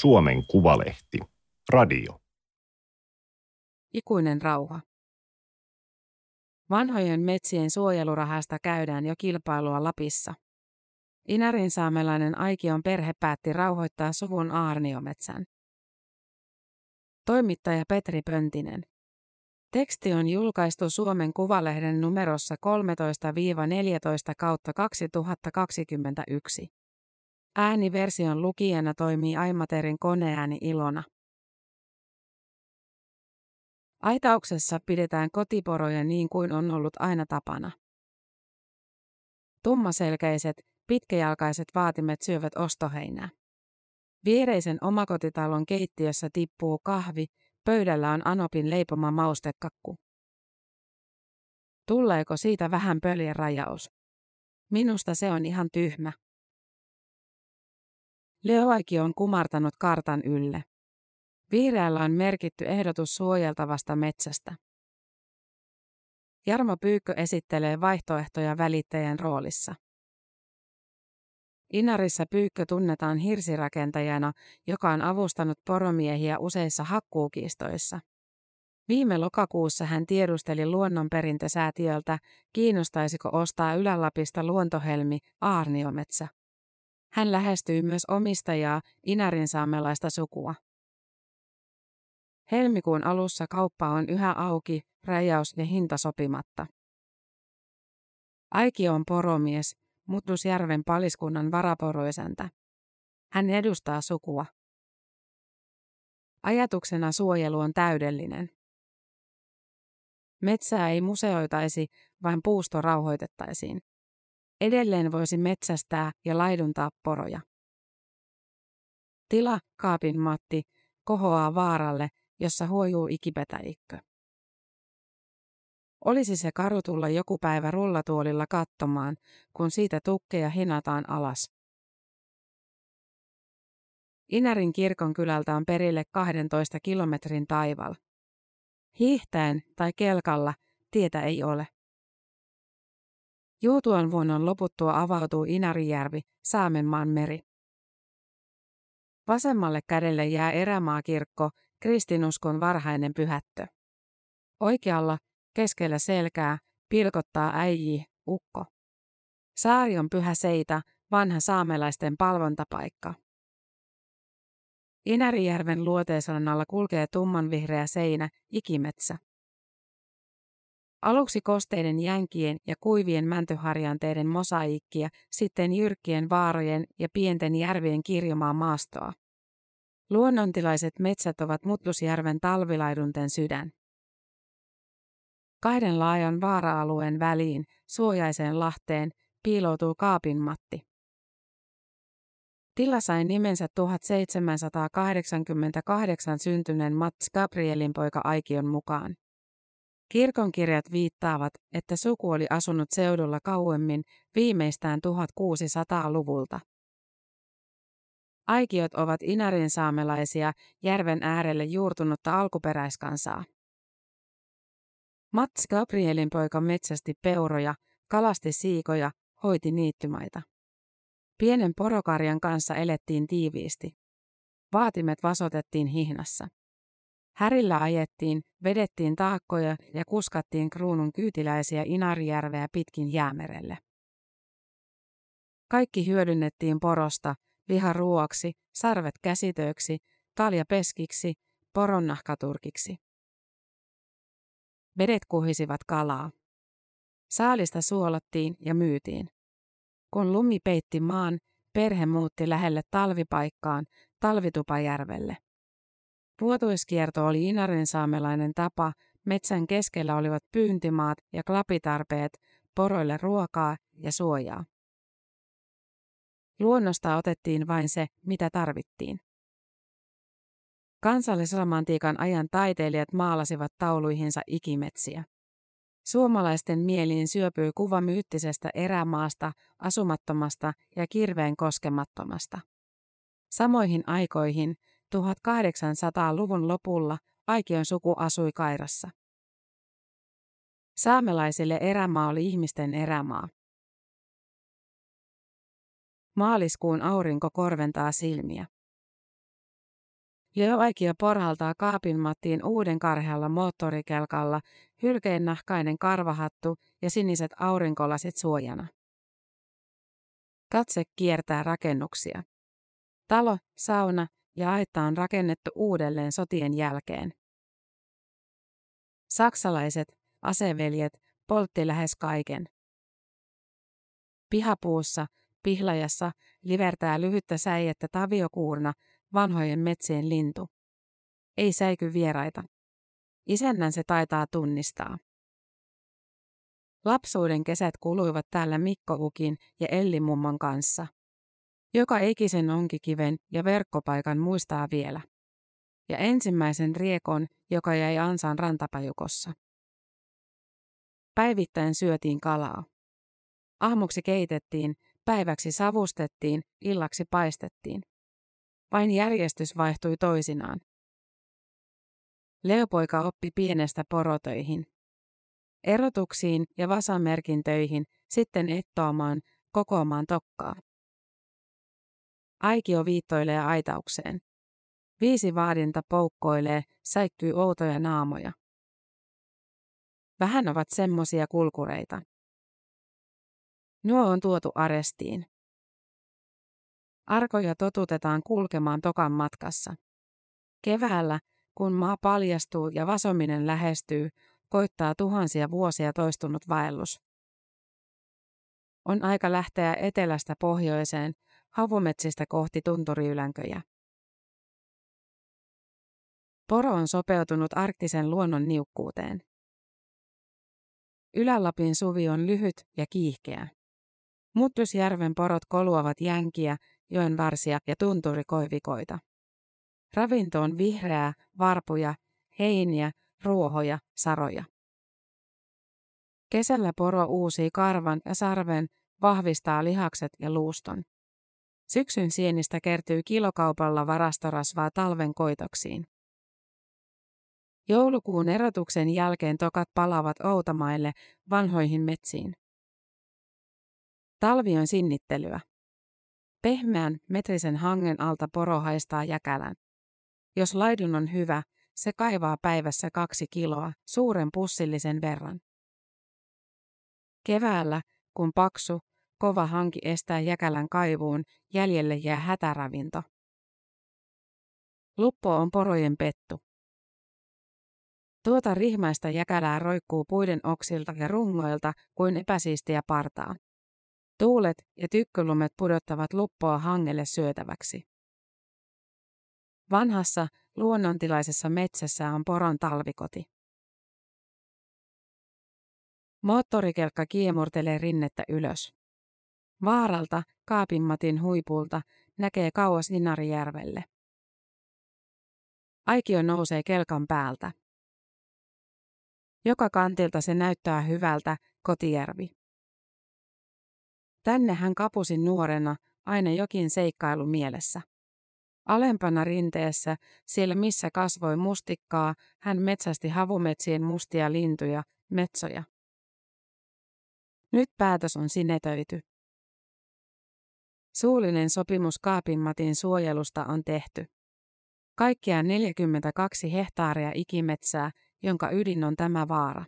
Suomen Kuvalehti. Radio. Ikuinen rauha. Vanhojen metsien suojelurahasta käydään jo kilpailua Lapissa. Inarin saamelainen Aikion perhe päätti rauhoittaa suvun aarniometsän. Toimittaja Petri Pöntinen. Teksti on julkaistu Suomen Kuvalehden numerossa 13-14 kautta 2021. Ääniversion lukijana toimii Aimaterin koneääni Ilona. Aitauksessa pidetään kotiporoja niin kuin on ollut aina tapana. Tummaselkäiset, pitkäjalkaiset vaatimet syövät ostoheinää. Viereisen omakotitalon keittiössä tippuu kahvi, pöydällä on Anopin leipoma maustekakku. Tuleeko siitä vähän pöljen rajaus? Minusta se on ihan tyhmä. Leoaiki on kumartanut kartan ylle. Vihreällä on merkitty ehdotus suojeltavasta metsästä. Jarmo Pyykkö esittelee vaihtoehtoja välittäjän roolissa. Inarissa Pyykkö tunnetaan hirsirakentajana, joka on avustanut poromiehiä useissa hakkuukiistoissa. Viime lokakuussa hän tiedusteli luonnonperintösäätiöltä, kiinnostaisiko ostaa Ylä-Lapista luontohelmi Aarniometsä. Hän lähestyy myös omistajaa, Inarin saamelaista sukua. Helmikuun alussa kauppa on yhä auki, rajaus ja hinta sopimatta. Aiki on poromies, Mutlusjärven paliskunnan varaporoisäntä. Hän edustaa sukua. Ajatuksena suojelu on täydellinen. Metsää ei museoitaisi, vain puusto rauhoitettaisiin. Edelleen voisi metsästää ja laiduntaa poroja. Tila, Kaapin Matti, kohoaa vaaralle, jossa huojuu ikipetäikkö. Olisi se karu tulla joku päivä rullatuolilla katsomaan, kun siitä tukkeja hinataan alas. Inärin kirkon kylältä on perille 12 kilometrin taival. Hiihtäen tai kelkalla tietä ei ole. Juutuan vuonnon loputtua avautuu Inarijärvi, Saamenmaan meri. Vasemmalle kädelle jää erämaakirkko, kristinuskon varhainen pyhättö. Oikealla, keskellä selkää, pilkottaa äiji, ukko. Saari on pyhä seita, vanha saamelaisten palvontapaikka. Inärijärven luoteisrannalla kulkee tummanvihreä seinä, ikimetsä. Aluksi kosteiden jänkien ja kuivien mäntyharjanteiden mosaikkia, sitten jyrkkien vaarojen ja pienten järvien kirjomaa maastoa. Luonnontilaiset metsät ovat Mutlusjärven talvilaidunten sydän. Kahden laajan vaara-alueen väliin, suojaiseen lahteen, piiloutuu Kaapinmatti. Tila sai nimensä 1788 syntyneen Mats Gabrielin poika Aikion mukaan. Kirkonkirjat viittaavat, että suku oli asunut seudulla kauemmin, viimeistään 1600-luvulta. Aikiot ovat Inarin saamelaisia, järven äärelle juurtunutta alkuperäiskansaa. Mats Gabrielin poika metsästi peuroja, kalasti siikoja, hoiti niittymaita. Pienen porokarjan kanssa elettiin tiiviisti. Vaatimet vasotettiin hihnassa. Härillä ajettiin, vedettiin taakkoja ja kuskattiin kruunun kyytiläisiä Inarijärveä pitkin jäämerelle. Kaikki hyödynnettiin porosta, liha ruoaksi, sarvet käsitöiksi, talja peskiksi, poronnahkaturkiksi. Vedet kuhisivat kalaa. Saalista suolattiin ja myytiin. Kun lumi peitti maan, perhe muutti lähelle talvipaikkaan, Talvitupajärvelle. Vuotuiskierto oli Inarin saamelainen tapa, metsän keskellä olivat pyyntimaat ja klapitarpeet, poroille ruokaa ja suojaa. Luonnosta otettiin vain se, mitä tarvittiin. Kansallisromantiikan ajan taiteilijat maalasivat tauluihinsa ikimetsiä. Suomalaisten mieliin syöpyi kuva myyttisestä erämaasta, asumattomasta ja kirveen koskemattomasta. Samoihin aikoihin, 1800-luvun lopulla, Aikion suku asui Kairassa. Saamelaisille erämaa oli ihmisten erämaa. Maaliskuun aurinko korventaa silmiä. Jo Aikio porhaltaa kaapin mattiin uuden karhealla moottorikelkalla, hylkeen nahkainen karvahattu ja siniset aurinkolasit suojana. Katse kiertää rakennuksia. Talo, sauna ja aitta on rakennettu uudelleen sotien jälkeen. Saksalaiset, aseveljet, poltti lähes kaiken. Pihapuussa, pihlajassa, livertää lyhyttä säijettä taviokuurna, vanhojen metsien lintu. Ei säiky vieraita. Isännän se taitaa tunnistaa. Lapsuuden kesät kuluivat täällä Mikko Ukin ja Elli Mumman kanssa. Joka ikisen onkikiven ja verkkopaikan muistaa vielä. Ja ensimmäisen riekon, joka jäi ansaan rantapajukossa. Päivittäin syötiin kalaa. Aamuksi keitettiin, päiväksi savustettiin, illaksi paistettiin. Vain järjestys vaihtui toisinaan. Leopoika oppi pienestä porotöihin. Erotuksiin ja vasamerkintöihin, sitten ettoamaan, kokoamaan tokkaa. Aikio viittoilee aitaukseen. Viisi vaadinta poukkoilee, säikkyy outoja naamoja. Vähän ovat semmosia kulkureita. Nuo on tuotu arestiin. Arkoja totutetaan kulkemaan tokan matkassa. Keväällä, kun maa paljastuu ja vasominen lähestyy, koittaa tuhansia vuosia toistunut vaellus. On aika lähteä etelästä pohjoiseen, havumetsistä kohti tunturiyllänköjä. Poro on sopeutunut arktisen luonnon niukkuuteen. Ylä-Lapin suvi on lyhyt ja kiihkeä. Muttusjärven porot koluavat jänkiä, joen varsia ja tunturikoivikoita. Ravinto on vihreää, varpuja, heiniä, ruohoja, saroja. Kesällä poro uusii karvan ja sarven, vahvistaa lihakset ja luuston. Syksyn sienistä kertyy kilokaupalla varastorasvaa talven koitoksiin. Joulukuun erotuksen jälkeen tokat palavat outamaille, vanhoihin metsiin. Talvi on sinnittelyä. Pehmeän, metrisen hangen alta poro haistaa jäkälän. Jos laidun on hyvä, se kaivaa päivässä kaksi kiloa, suuren pussillisen verran. Keväällä, kun paksu, kova hanki estää jäkälän kaivuun, jäljelle jää hätäravinto. Luppo on porojen pettu. Tuota rihmaista jäkälää roikkuu puiden oksilta ja rungoilta kuin epäsiistiä partaa. Tuulet ja tykkylumet pudottavat luppoa hangelle syötäväksi. Vanhassa, luonnontilaisessa metsässä on poron talvikoti. Moottorikelkka kiemurtelee rinnettä ylös. Vaaralta, kaapimmatin huipulta, näkee kauas Inarijärvelle. Aikio nousee kelkan päältä. Joka kantilta se näyttää hyvältä, kotijärvi. Tänne hän kapusi nuorena, aina jokin seikkailu mielessä. Alempana rinteessä, siellä missä kasvoi mustikkaa, hän metsästi havumetsien mustia lintuja, metsoja. Nyt päätös on sinetöity. Suullinen sopimus Kaapinmatin suojelusta on tehty. Kaikkiaan 42 hehtaaria ikimetsää, jonka ydin on tämä vaara.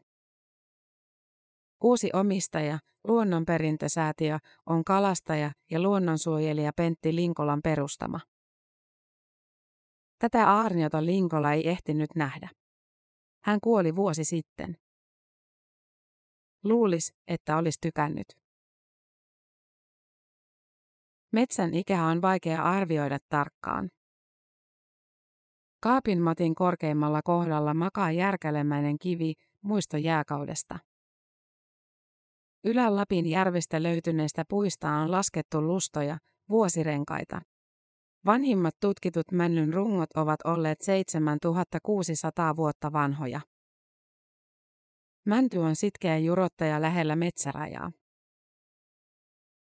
Uusi omistaja, luonnonperintösäätiö, on kalastaja ja luonnonsuojelija Pentti Linkolan perustama. Tätä aarniota Linkola ei ehtinyt nähdä. Hän kuoli vuosi sitten. Luulis, että olisi tykännyt. Metsän ikä on vaikea arvioida tarkkaan. Kaapin matin korkeimmalla kohdalla makaa järkälemäinen kivi, muisto jääkaudesta. Ylä-Lapin järvistä löytyneistä puista on laskettu lustoja, vuosirenkaita. Vanhimmat tutkitut männyn rungot ovat olleet 7600 vuotta vanhoja. Mänty on sitkeä jurottaja lähellä metsärajaa.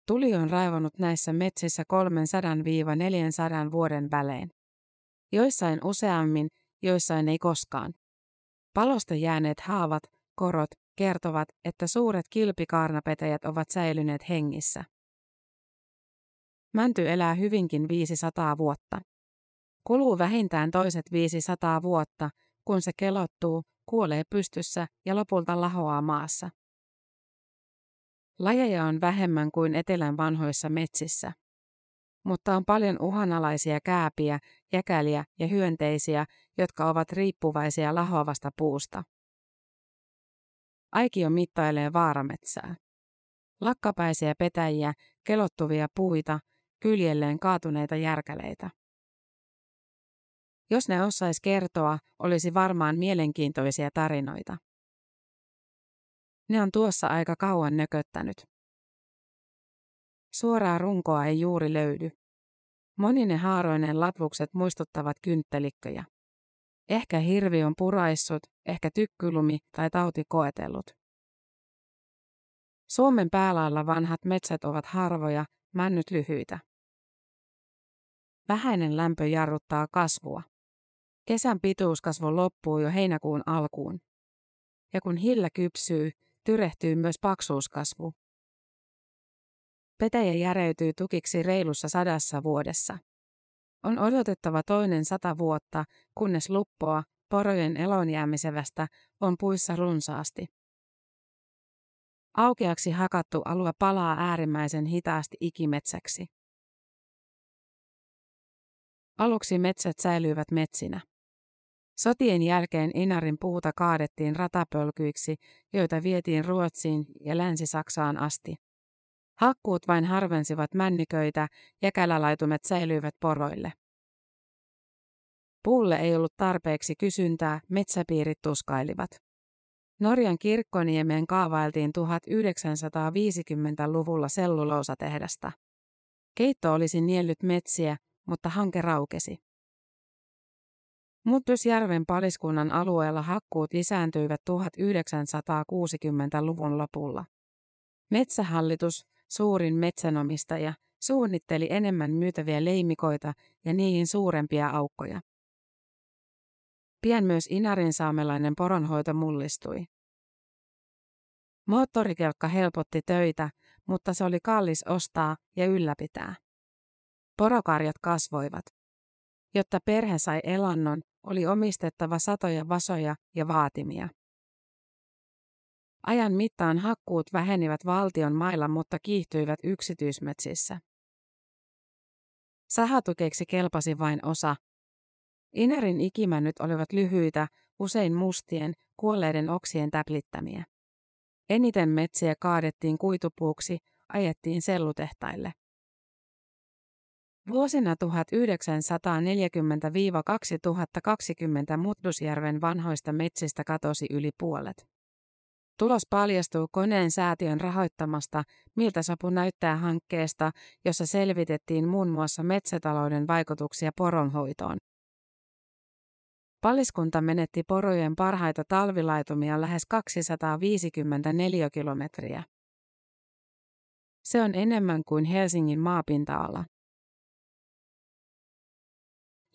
Tuli on raivannut näissä metsissä 300-400 vuoden välein. Joissain useammin, joissain ei koskaan. Palosta jääneet haavat, korot, kertovat, että suuret kilpikaarnapetäjät ovat säilyneet hengissä. Mänty elää hyvinkin 500 vuotta. Kuluu vähintään toiset 500 vuotta, kun se kelottuu, kuolee pystyssä ja lopulta lahoaa maassa. Lajeja on vähemmän kuin etelän vanhoissa metsissä. Mutta on paljon uhanalaisia kääpiä, jäkäliä ja hyönteisiä, jotka ovat riippuvaisia lahoavasta puusta. Aikio mittailee vaarametsää. Lakkapäisiä petäjiä, kelottuvia puita, kyljelleen kaatuneita järkäleitä. Jos ne osais kertoa, olisi varmaan mielenkiintoisia tarinoita. Ne on tuossa aika kauan nököttänyt. Suoraa runkoa ei juuri löydy. Monine haaroinen latvukset muistuttavat kynttelikköjä. Ehkä hirvi on puraissut, ehkä tykkylumi tai tauti koetellut. Suomen päälailla vanhat metsät ovat harvoja, männyt lyhyitä. Vähäinen lämpö jarruttaa kasvua. Kesän pituuskasvu loppuu jo heinäkuun alkuun. Ja kun hillä kypsyy, tyrehtyy myös paksuuskasvu. Petäjä järeytyy tukiksi reilussa sadassa vuodessa. On odotettava toinen sata vuotta, kunnes luppoa, porojen elonjäämisevästä, on puissa runsaasti. Aukeaksi hakattu alue palaa äärimmäisen hitaasti ikimetsäksi. Aluksi metsät säilyivät metsinä. Sotien jälkeen Inarin puuta kaadettiin ratapölkyiksi, joita vietiin Ruotsiin ja Länsi-Saksaan asti. Hakkuut vain harvensivat männiköitä ja kälälaitumet säilyivät poroille. Puulle ei ollut tarpeeksi kysyntää, metsäpiirit tuskailivat. Norjan kirkkoniemeen kaavailtiin 1950-luvulla selluloosatehdasta. Keitto olisi niellyt metsiä, mutta hanke raukesi. Muttusjärven paliskunnan alueella hakkuut lisääntyivät 1960-luvun lopulla. Metsähallitus, suurin metsänomistaja, suunnitteli enemmän myytäviä leimikoita ja niihin suurempia aukkoja. Pian myös Inarin saamelainen poronhoito mullistui. Moottorikelkka helpotti töitä, mutta se oli kallis ostaa ja ylläpitää. Porokarjat kasvoivat. Jotta perhe sai elannon, oli omistettava satoja vasoja ja vaatimia. Ajan mittaan hakkuut vähenivät valtion mailla, mutta kiihtyivät yksityismetsissä. Sahatukeiksi kelpasi vain osa. Inerin ikimännyt olivat lyhyitä, usein mustien, kuolleiden oksien täplittämiä. Eniten metsiä kaadettiin kuitupuuksi, ajettiin sellutehtaille. Vuosina 1940-2020 Mutlusjärven vanhoista metsistä katosi yli puolet. Tulos paljastuu koneen säätiön rahoittamasta Miltä sapu näyttää hankkeesta, jossa selvitettiin muun muassa metsätalouden vaikutuksia poronhoitoon. Paliskunta menetti porojen parhaita talvilaitumia lähes 254 kilometriä. Se on enemmän kuin Helsingin maapinta-ala.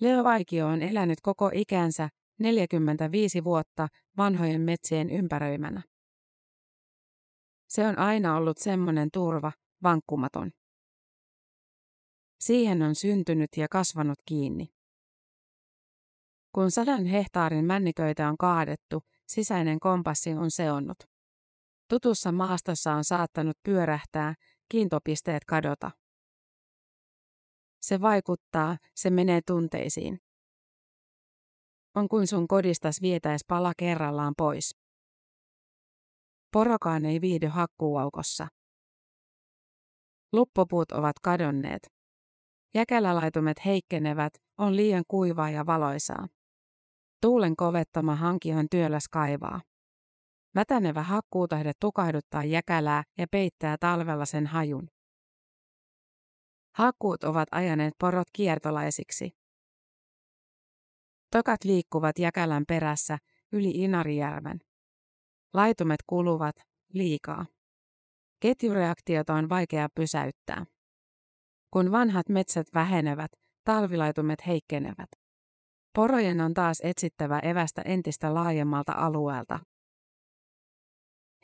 Leo Vaikio on elänyt koko ikänsä 45 vuotta vanhojen metsien ympäröimänä. Se on aina ollut semmoinen turva, vankkumaton. Siihen on syntynyt ja kasvanut kiinni. Kun sadan hehtaarin männiköitä on kaadettu, sisäinen kompassi on seonnut. Tutussa maastossa on saattanut pyörähtää, kiintopisteet kadota. Se vaikuttaa, se menee tunteisiin. On kuin sun kodistas vietäis pala kerrallaan pois. Porokaan ei viihdy hakkuuaukossa. Luppopuut ovat kadonneet. Jäkälälaitumet heikkenevät, on liian kuivaa ja valoisaa. Tuulen kovettama hankihan työläs kaivaa. Mätänevä hakkuutahde tukahduttaa jäkälää ja peittää talvella sen hajun. Hakkuut ovat ajaneet porot kiertolaisiksi. Tokat liikkuvat jäkälän perässä yli Inarijärven. Laitumet kuluvat liikaa. Ketjureaktiota on vaikea pysäyttää. Kun vanhat metsät vähenevät, talvilaitumet heikkenevät. Porojen on taas etsittävä evästä entistä laajemmalta alueelta.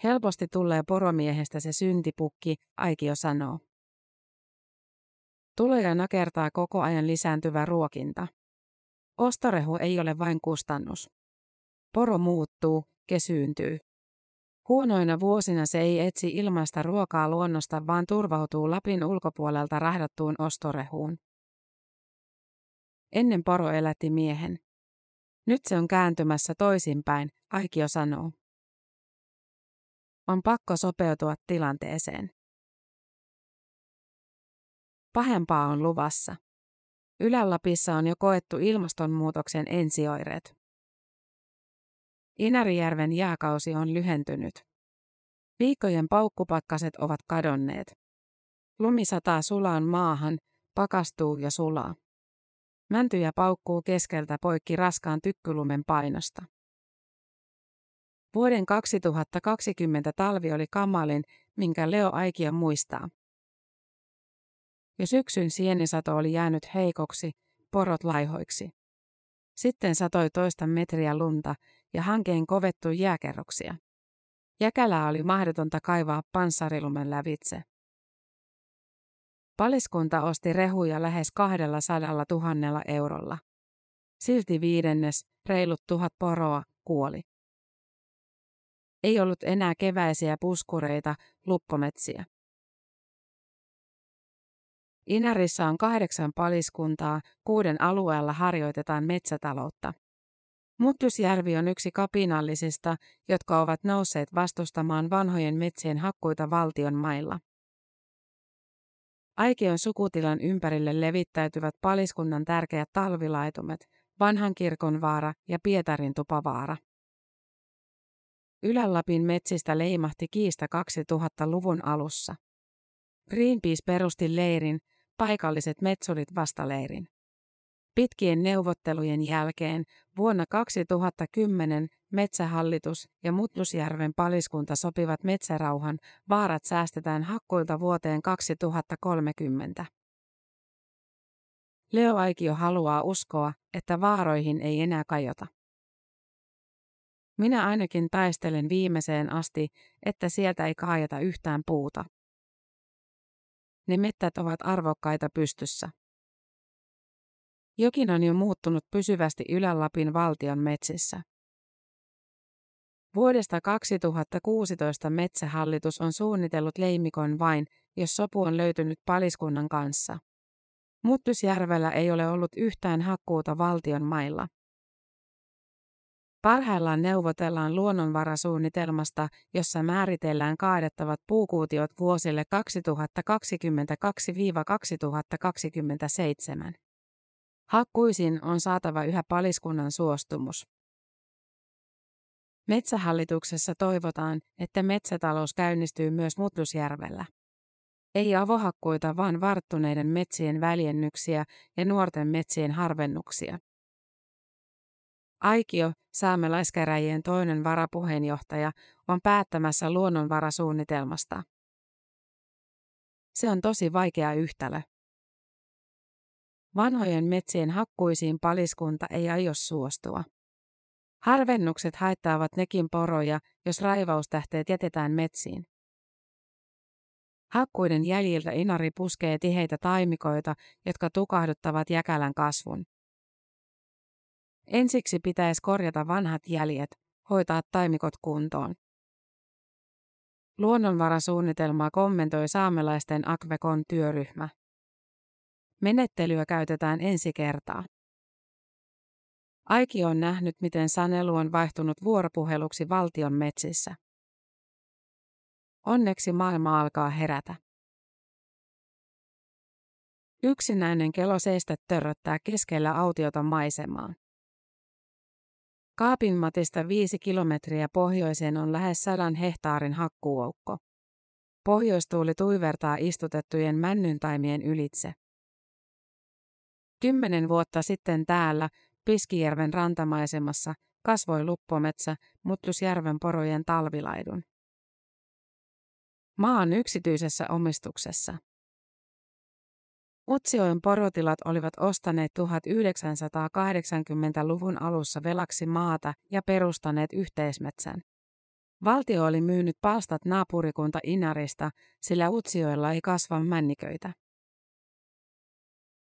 Helposti tulee poromiehestä se syntipukki, Aikio sanoo. Tuloja nakertaa koko ajan lisääntyvä ruokinta. Ostorehu ei ole vain kustannus. Poro muuttuu, kesyyntyy. Huonoina vuosina se ei etsi ilmaista ruokaa luonnosta, vaan turvautuu Lapin ulkopuolelta rahdattuun ostorehuun. Ennen poro elätti miehen. Nyt se on kääntymässä toisinpäin, Aikio sanoo. On pakko sopeutua tilanteeseen. Pahempaa on luvassa. Ylä-Lapissa on jo koettu ilmastonmuutoksen ensioireet. Inarijärven jääkausi on lyhentynyt. Viikkojen paukkupakkaset ovat kadonneet. Lumi sataa sulaan maahan, pakastuu ja sulaa. Mäntyjä paukkuu keskeltä poikki raskaan tykkylumen painosta. Vuoden 2020 talvi oli kamalin, minkä Leo Aikio muistaa. Jo syksyn sienisato oli jäänyt heikoksi, porot laihoiksi. Sitten satoi toista metriä lunta ja hankeen kovettu jääkerroksia. Jäkälää oli mahdotonta kaivaa panssarilumen lävitse. Paliskunta osti rehuja lähes kahdella sadalla tuhannella eurolla. Silti viidennes, reilut tuhat poroa, kuoli. Ei ollut enää keväisiä puskureita, luppometsiä. Inarissa on kahdeksan paliskuntaa, kuuden alueella harjoitetaan metsätaloutta. Muttusjärvi on yksi kapinallisista, jotka ovat nousseet vastustamaan vanhojen metsien hakkuita valtion mailla. Aikion sukutilan ympärille levittäytyvät paliskunnan tärkeät talvilaitumet, vanhan kirkon vaara ja Pietarin tupavaara. Ylä-Lapin metsistä leimahti kiista 2000-luvun alussa. Greenpeace perusti leirin, paikalliset metsulit vastaleirin. Pitkien neuvottelujen jälkeen vuonna 2010 Metsähallitus ja Mutlusjärven paliskunta sopivat metsärauhan, vaarat säästetään hakkuilta vuoteen 2030. Leo Aikio haluaa uskoa, että vaaroihin ei enää kajota. Minä ainakin taistelen viimeiseen asti, että sieltä ei kaajata yhtään puuta. Ne mettät ovat arvokkaita pystyssä. Jokin on jo muuttunut pysyvästi Ylä-Lapin valtion metsissä. Vuodesta 2016 Metsähallitus on suunnitellut leimikon vain, jos sopu on löytynyt paliskunnan kanssa. Muttusjärvellä ei ole ollut yhtään hakkuuta valtion mailla. Parhaillaan neuvotellaan luonnonvarasuunnitelmasta, jossa määritellään kaadettavat puukuutiot vuosille 2022-2027. Hakkuisin on saatava yhä paliskunnan suostumus. Metsähallituksessa toivotaan, että metsätalous käynnistyy myös Mutlusjärvellä. Ei avohakkuita, vaan varttuneiden metsien väljennyksiä ja nuorten metsien harvennuksia. Aikio, saamelaiskäräjien toinen varapuheenjohtaja, on päättämässä luonnonvarasuunnitelmasta. Se on tosi vaikea yhtälö. Vanhojen metsien hakkuisiin paliskunta ei aio suostua. Harvennukset haittaavat nekin poroja, jos raivaustähteet jätetään metsiin. Hakkuiden jäljiltä inari puskee tiheitä taimikoita, jotka tukahduttavat jäkälän kasvun. Ensiksi pitäisi korjata vanhat jäljet, hoitaa taimikot kuntoon. Luonnonvarasuunnitelmaa kommentoi saamelaisten Akvekon työryhmä. Menettelyä käytetään ensi kertaa. Aiki on nähnyt, miten sanelu on vaihtunut vuoropuheluksi valtion metsissä. Onneksi maailma alkaa herätä. Yksinäinen seistä törröttää keskellä autiota maisemaa. Kaapinmatista viisi kilometriä pohjoiseen on lähes sadan hehtaarin hakkuoukko. Pohjoistuuli tuivertaa istutettujen männyntaimien ylitse. Kymmenen vuotta sitten täällä, Piskijärven rantamaisemassa, kasvoi luppometsä Mutlusjärven porojen talvilaidun. Maa on yksityisessä omistuksessa. Utsioen porotilat olivat ostaneet 1980-luvun alussa velaksi maata ja perustaneet yhteismetsän. Valtio oli myynyt palstat naapurikunta Inarista, sillä Utsioilla ei kasva männiköitä.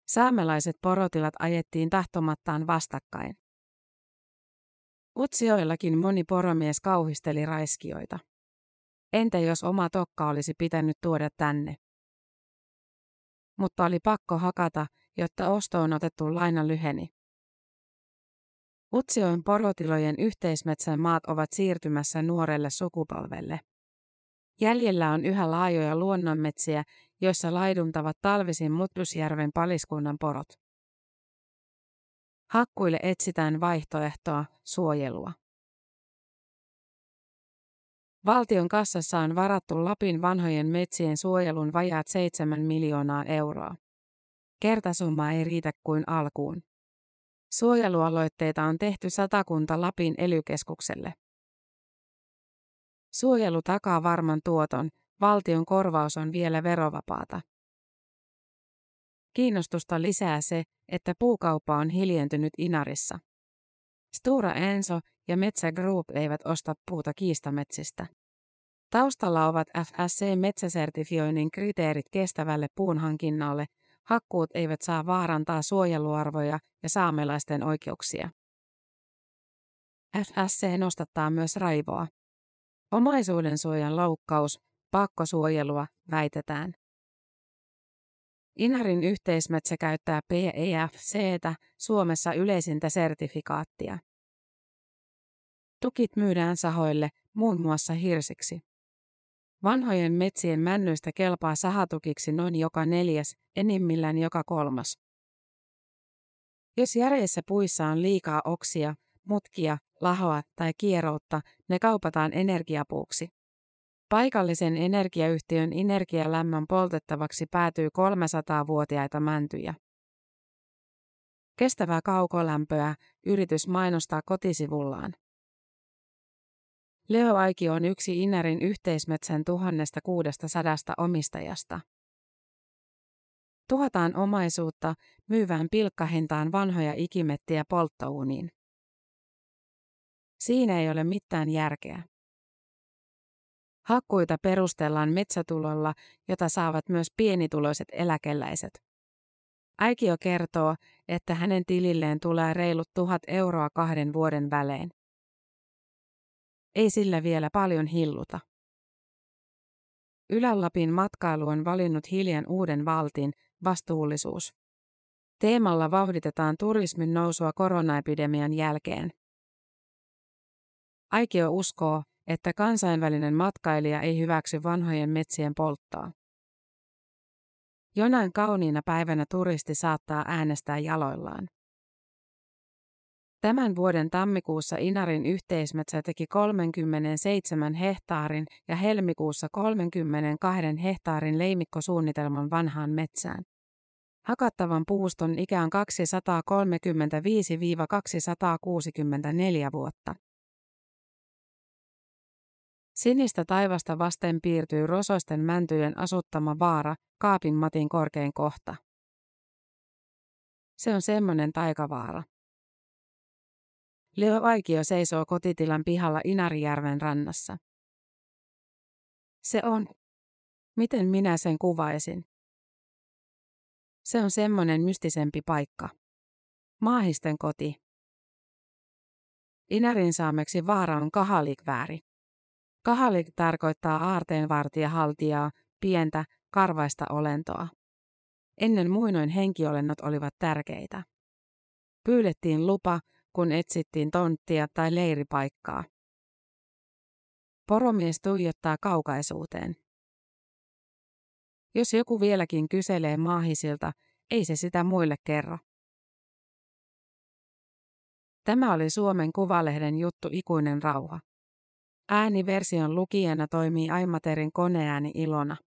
Saamelaiset porotilat ajettiin tahtomattaan vastakkain. Utsioillakin moni poromies kauhisteli raiskioita. Entä jos oma tokka olisi pitänyt tuoda tänne? Mutta oli pakko hakata, jotta ostoon otettu laina lyheni. Utsioin porotilojen yhteismetsän maat ovat siirtymässä nuorelle sukupolvelle. Jäljellä on yhä laajoja luonnonmetsiä, joissa laiduntavat talvisin Mutrusjärven paliskunnan porot. Hakkuille etsitään vaihtoehtoa, suojelua. Valtion kassassa on varattu Lapin vanhojen metsien suojelun vajaat 7 miljoonaa euroa. Kertasumma ei riitä kuin alkuun. Suojelualoitteita on tehty satakunta Lapin elykeskukselle. Suojelu takaa varman tuoton, valtion korvaus on vielä verovapaata. Kiinnostusta lisää se, että puukauppa on hiljentynyt Inarissa. Stura Enso ja Metsä Group eivät osta puuta kiistametsistä. Taustalla ovat FSC-metsäsertifioinnin kriteerit kestävälle puunhankinnalle, hakkuut eivät saa vaarantaa suojeluarvoja ja saamelaisten oikeuksia. FSC nostattaa myös raivoa. Omaisuuden suojan loukkaus, pakkosuojelua, väitetään. Inarin yhteismetsä käyttää PEFCtä, Suomessa yleisintä sertifikaattia. Tukit myydään sahoille, muun muassa hirsiksi. Vanhojen metsien männyistä kelpaa sahatukiksi noin joka neljäs, enimmillään joka kolmas. Jos järjessä puissa on liikaa oksia, mutkia, lahoa tai kieroutta, ne kaupataan energiapuuksi. Paikallisen energiayhtiön energialämmön poltettavaksi päätyy 300-vuotiaita mäntyjä. Kestävää kaukolämpöä yritys mainostaa kotisivullaan. Leo Aiki on yksi Inärin yhteismetsän 1600 omistajasta. Tuhataan omaisuutta myyvään pilkkahintaan vanhoja ikimettiä polttouuniin. Siinä ei ole mitään järkeä. Hakkuita perustellaan metsätulolla, jota saavat myös pienituloiset eläkeläiset. Aikio kertoo, että hänen tililleen tulee reilut tuhat euroa kahden vuoden välein. Ei sillä vielä paljon hilluta. Ylä-Lapin matkailu on valinnut hiljan uuden valtin, vastuullisuus. Teemalla vauhditetaan turismin nousua koronaepidemian jälkeen. Aikio uskoo, että kansainvälinen matkailija ei hyväksy vanhojen metsien polttoa. Jonain kauniina päivänä turisti saattaa äänestää jaloillaan. Tämän vuoden tammikuussa Inarin yhteismetsä teki 37 hehtaarin ja helmikuussa 32 hehtaarin leimikkosuunnitelman vanhaan metsään. Hakattavan puuston ikä on 235-264 vuotta. Sinistä taivasta vasten piirtyy rosoisten mäntyjen asuttama vaara, Kaapin Matin korkein kohta. Se on semmoinen taikavaara. Leo Aikio seisoo kotitilan pihalla Inarijärven rannassa. Se on. Miten minä sen kuvaisin? Se on semmoinen mystisempi paikka. Maahisten koti. Inarin saameksi vaara on kahalikvääri. Kahalik tarkoittaa aarteenvartijahaltijaa, pientä, karvaista olentoa. Ennen muinoin henkiolennot olivat tärkeitä. Pyydettiin lupa, kun etsittiin tonttia tai leiripaikkaa. Poromies tuijottaa kaukaisuuteen. Jos joku vieläkin kyselee maahisilta, ei se sitä muille kerro. Tämä oli Suomen Kuvalehden juttu Ikuinen rauha. Ääniversion lukijana toimii Aimaterin koneääni Ilona.